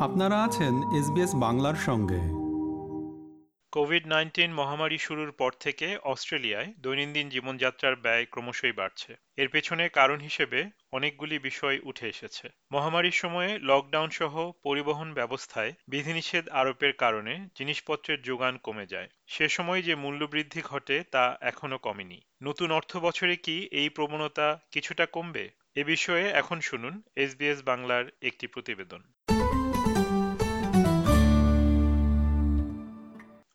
আপনারা আছেন এসবিএস বাংলার সঙ্গে। কোভিড নাইন্টিন মহামারী শুরুর পর থেকে অস্ট্রেলিয়ায় দৈনন্দিন জীবনযাত্রার ব্যয় ক্রমশই বাড়ছে। এর পেছনে কারণ হিসেবে অনেকগুলি বিষয় উঠে এসেছে। মহামারীর সময়ে লকডাউন সহ পরিবহন ব্যবস্থায় বিধিনিষেধ আরোপের কারণে জিনিসপত্রের যোগান কমে যায়। সে সময় যে মূল্যবৃদ্ধি ঘটে তা এখনও কমেনি। নতুন অর্থ বছরে কি এই প্রবণতা কিছুটা কমবে? এ বিষয়ে এখন শুনুন এসবিএস বাংলার একটি প্রতিবেদন।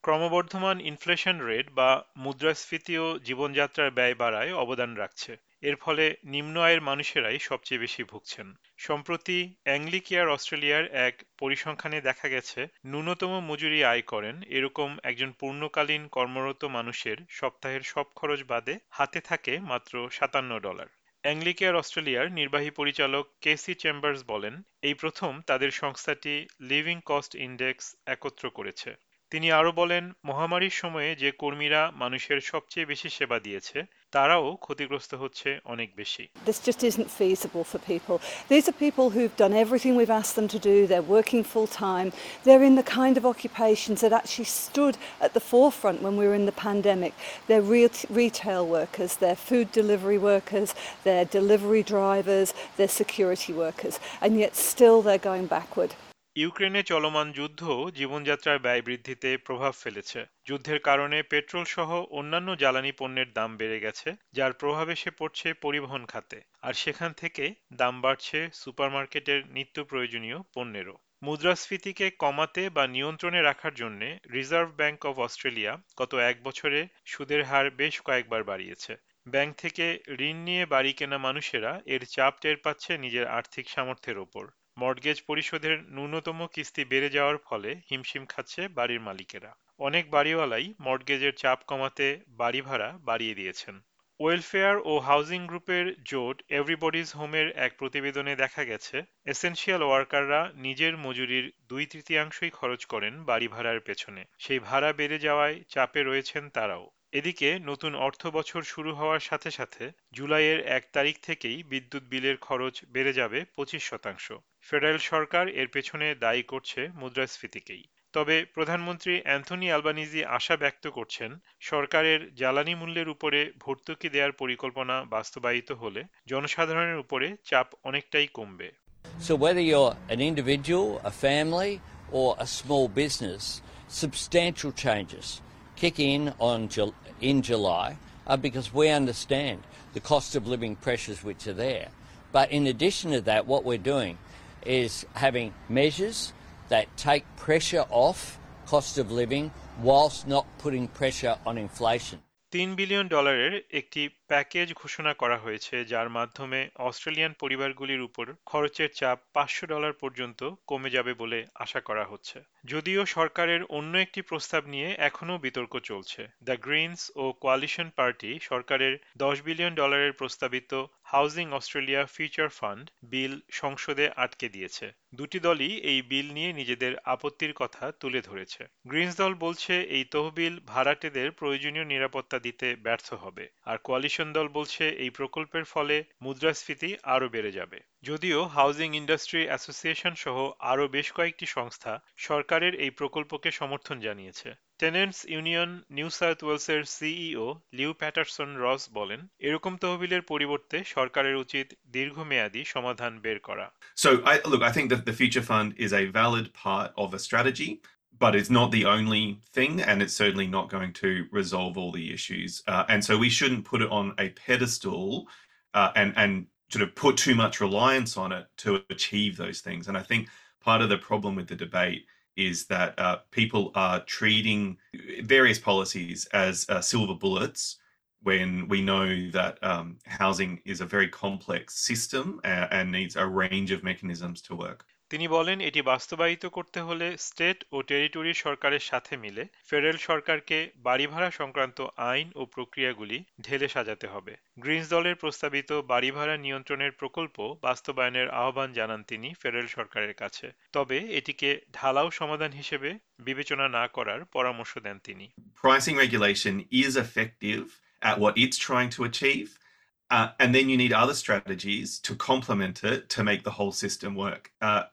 ক্রমবর্ধমান ইনফ্লেশন রেট বা মুদ্রাস্ফীতিও জীবনযাত্রার ব্যয় বাড়ায় অবদান রাখছে। এর ফলে নিম্ন আয়ের মানুষেরাই সবচেয়ে বেশি ভুগছেন। সম্প্রতি অ্যাংলিকেয়ার অস্ট্রেলিয়ার এক পরিসংখ্যানে দেখা গেছে, ন্যূনতম মজুরি আয় করেন এরকম একজন পূর্ণকালীন কর্মরত মানুষের সপ্তাহের সব খরচ বাদে হাতে থাকে মাত্র সাতান্ন ডলার। অ্যাংলিকেয়ার অস্ট্রেলিয়ার নির্বাহী পরিচালক কেসি চেম্বার্স বলেন, এই প্রথম তাদের সংস্থাটি লিভিং কস্ট ইন্ডেক্স একত্র করেছে। তিনি আরও বলেন মহামারীর সময়ে যে কর্মীরা মানুষের সবচেয়ে বেশি সেবা দিয়েছে তারাও ক্ষতিগ্রস্ত হচ্ছে অনেক বেশি This just isn't feasible for people. These are people who've done everything we've asked them to do. They're working full time. They're in the kind of occupations that actually stood at the forefront when we were in the pandemic. They're re- retail workers, they're food delivery workers, they're delivery drivers, they're security workers, and yet still they're going backward. ইউক্রেনে চলমান যুদ্ধ জীবনযাত্রার ব্যয় বৃদ্ধিতে প্রভাব ফেলেছে। যুদ্ধের কারণে পেট্রোল সহ অন্যান্য জ্বালানি পণ্যের দাম বেড়ে গেছে, যার প্রভাব এসে পড়ছে পরিবহন খাতে। আর সেখান থেকে দাম বাড়ছে সুপারমার্কেটের নিত্য প্রয়োজনীয় পণ্যেরও। মুদ্রাস্ফীতিকে কমাতে বা নিয়ন্ত্রণে রাখার জন্য রিজার্ভ ব্যাংক অব অস্ট্রেলিয়া গত এক বছরে সুদের হার বেশ কয়েকবার বাড়িয়েছে। ব্যাংক থেকে ঋণ নিয়ে বাড়ি কেনা মানুষেরা এর চাপ টের পাচ্ছে নিজের আর্থিক সামর্থ্যের ওপর। মর্টগেজ পরিশোধের ন্যূনতম কিস্তি বেড়ে যাওয়ার ফলে হিমশিম খাচ্ছে বাড়ির মালিকেরা। অনেক বাড়িওয়ালাই মর্টগেজের চাপ কমাতে বাড়ি ভাড়া বাড়িয়ে দিয়েছেন। ওয়েলফেয়ার ও হাউজিং গ্রুপের জোট এভরিবডিজ হোমের এক প্রতিবেদনে দেখা গেছে, এসেনশিয়াল ওয়ার্কাররা নিজের মজুরির দুই তৃতীয়াংশই খরচ করেন বাড়ি ভাড়ার পেছনে। সেই ভাড়া বেড়ে যাওয়ায় চাপে রয়েছেন তারাও। এদিকে নতুন অর্থ বছর শুরু হওয়ার সাথে সাথে জুলাইয়ের এক তারিখ থেকেই বিদ্যুৎ বিলের খরচ বেড়ে যাবে পঁচিশ শতাংশ। ফেডারেল সরকার এর পেছনে দায়ী করছে মুদ্রাস্ফীতিকেই। তবে প্রধানমন্ত্রী অ্যান্থনি আলবানিজি আশা ব্যক্ত করছেন সরকারের জ্বালানি মূল্যের উপরে ভর্তুকি দেওয়ার পরিকল্পনা বাস্তবায়িত হলে জনসাধারণের উপরে চাপ অনেকটাই কমবে। So whether you're an individual, a family or a small business, substantial changes kick in on in July uh, because we understand the cost of living pressures which are there. But in addition to that, what we're doing is having measures that take pressure off cost of living whilst not putting pressure on inflation. তিন billion ডলারের একটি package ঘোষণা করা হয়েছে, যার মাধ্যমে Australian পরিবারগুলির উপর খরচের চাপ পাঁচশো ডলার পর্যন্ত কমে যাবে বলে আশা করা হচ্ছে। যদিও সরকারের অন্য একটি প্রস্তাব নিয়ে এখনও বিতর্ক চলছে। দ্য গ্রিনস ও কোয়ালিশন পার্টি সরকারের দশ বিলিয়ন ডলারের প্রস্তাবিত housing Australia future fund bill সংসদে আটকে দিয়েছে। দুটি দলই এই বিল নিয়ে নিজেদের আপত্তির কথা তুলে ধরেছে। গ্রিনস দল বলছে, এই তহবিল ভাড়াটেদের প্রয়োজনীয় নিরাপত্তা দিতে ব্যর্থ হবে। আর কোয়ালিশন দল বলছে, এই প্রকল্পের ফলে মুদ্রাস্ফীতি আরও বেড়ে যাবে। যদিও হাউজিং ইন্ডাস্ট্রি অ্যাসোসিয়েশন সহ আরও বেশ কয়েকটি সংস্থা সরকারের এই প্রকল্পকে সমর্থন জানিয়েছে। টেনেন্টস ইউনিয়ন নিউ সাউথ ওয়েলসের সিইও লিউ প্যাটারসন রস বলেন এরকম তহবিলের পরিবর্তে সরকারের উচিত দীর্ঘমেয়াদী সমাধান বের করা So I look I think that the future fund is a valid part of a strategy but it's not the only thing and it's certainly not going to resolve all the issues uh, and so we shouldn't put it on a pedestal uh, and and sort of put too much reliance on it to achieve those things and i think part of the problem with the debate is that uh, people are treating various policies as uh, silver bullets when we know that um, housing is a very complex system and, and needs a range of mechanisms to work. তিনি বলেন এটি বাস্তবায়িত করতে হলে state ও territory সরকারের সাথে মিলে federal সরকারকে বাড়ি ভাড়া সংক্রান্ত আইন ও প্রক্রিয়াগুলি ঢেলে সাজাতে হবে গ্রিনস দলের প্রস্তাবিত বাড়ি ভাড়া নিয়ন্ত্রণের প্রকল্প বাস্তবায়নের আহ্বান জানান তিনি ফেডারেল সরকারের কাছে তবে এটিকে ঢালাও সমাধান হিসেবে বিবেচনা না করার পরামর্শ দেন তিনি Pricing regulation is effective at what it's trying to achieve. Uh, and then you need other strategies to complement it to make the whole system work. Uh,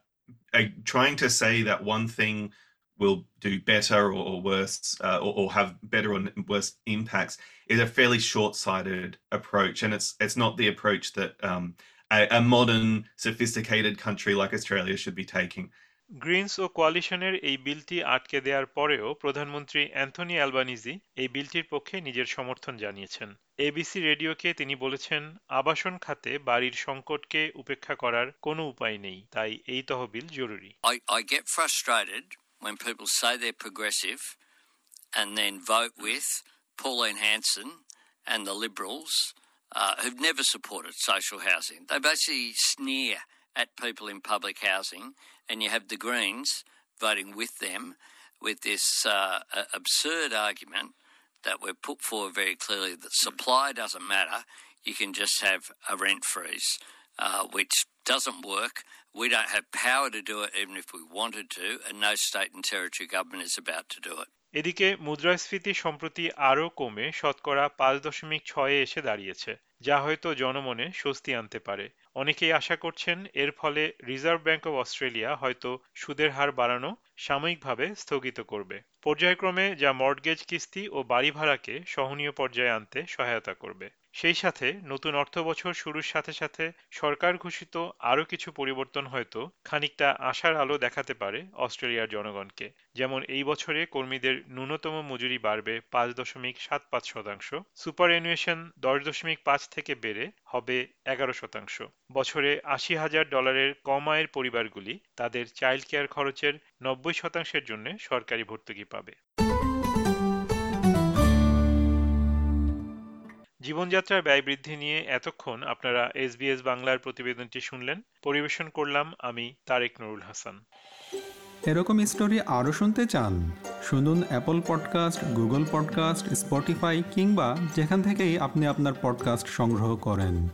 trying to say that one thing will do better or, or worse uh, or, or, have better or worse impacts is a fairly short-sighted approach. And it's it's not the approach that um, a, a, modern sophisticated country like australia should be taking Greens ও কোয়ালিশনের এই বিলটি আটকে দেওয়ার পরেও প্রধানমন্ত্রী Anthony Albanese এই বিলটির পক্ষে নিজের সমর্থন জানিয়েছেন এবিসি রেডিওকে তিনি বলেছেন আবাসন খাতে বাড়ির সংকটকে উপেক্ষা করার কোনো উপায় নেই তাই এই তহবিল জরুরি I, get frustrated when people say they're progressive and then vote with Pauline Hanson and the Liberals uh, who've never supported social housing. They basically sneer at people in public housing and you have the Greens voting with them with this uh, absurd argument that we've put forward very clearly that supply doesn't matter. You can just have a rent freeze, uh, which doesn't work. We don't have power to do it even if we wanted to, and no state and territory government is about to do it. এদিকে মুদ্রাস্ফীতি সম্প্রতি আরও কমে শতকরা পাঁচ দশমিক ছয়ে এসে দাঁড়িয়েছে যা হয়তো জনমনে স্বস্তি আনতে পারে অনেকেই আশা করছেন এর ফলে রিজার্ভ ব্যাংক অব অস্ট্রেলিয়া হয়তো সুদের হার বাড়ানো সাময়িকভাবে স্থগিত করবে। পর্যায়ক্রমে যা মর্টগেজ কিস্তি ও বাড়ি ভাড়াকে সহনীয় পর্যায়ে আনতে সহায়তা করবে। সেই সাথে নতুন অর্থ বছর শুরুর সাথে সাথে সরকার ঘোষিত আরও কিছু পরিবর্তন হয়তো খানিকটা আশার আলো দেখাতে পারে অস্ট্রেলিয়ার জনগণকে। যেমন এই বছরে কর্মীদের ন্যূনতম মজুরি বাড়বে পাঁচ দশমিক সাত পাঁচ শতাংশ, সুপার এনুয়েশন দশ দশমিক পাঁচ থেকে বেড়ে হবে এগারো শতাংশ। বছরে আশি হাজার ডলারের কম আয়ের পরিবারগুলি তাদের চাইল্ড কেয়ার খরচের নব্বই শতাংশের জন্য সরকারি ভর্তুকি পাবে। জীবনযাত্রার ব্যয় বৃদ্ধি নিয়ে এতক্ষণ আপনারা এসবিএস বাংলার প্রতিবেদনটি শুনলেন। পরিবেশন করলাম আমি তারেক নুরুল হাসান। এরকম স্টোরি আরও শুনতে চান, শুনুন Apple podcast Google podcast Spotify কিংবা যেখান থেকেই আপনি আপনার পডকাস্ট সংগ্রহ করেন।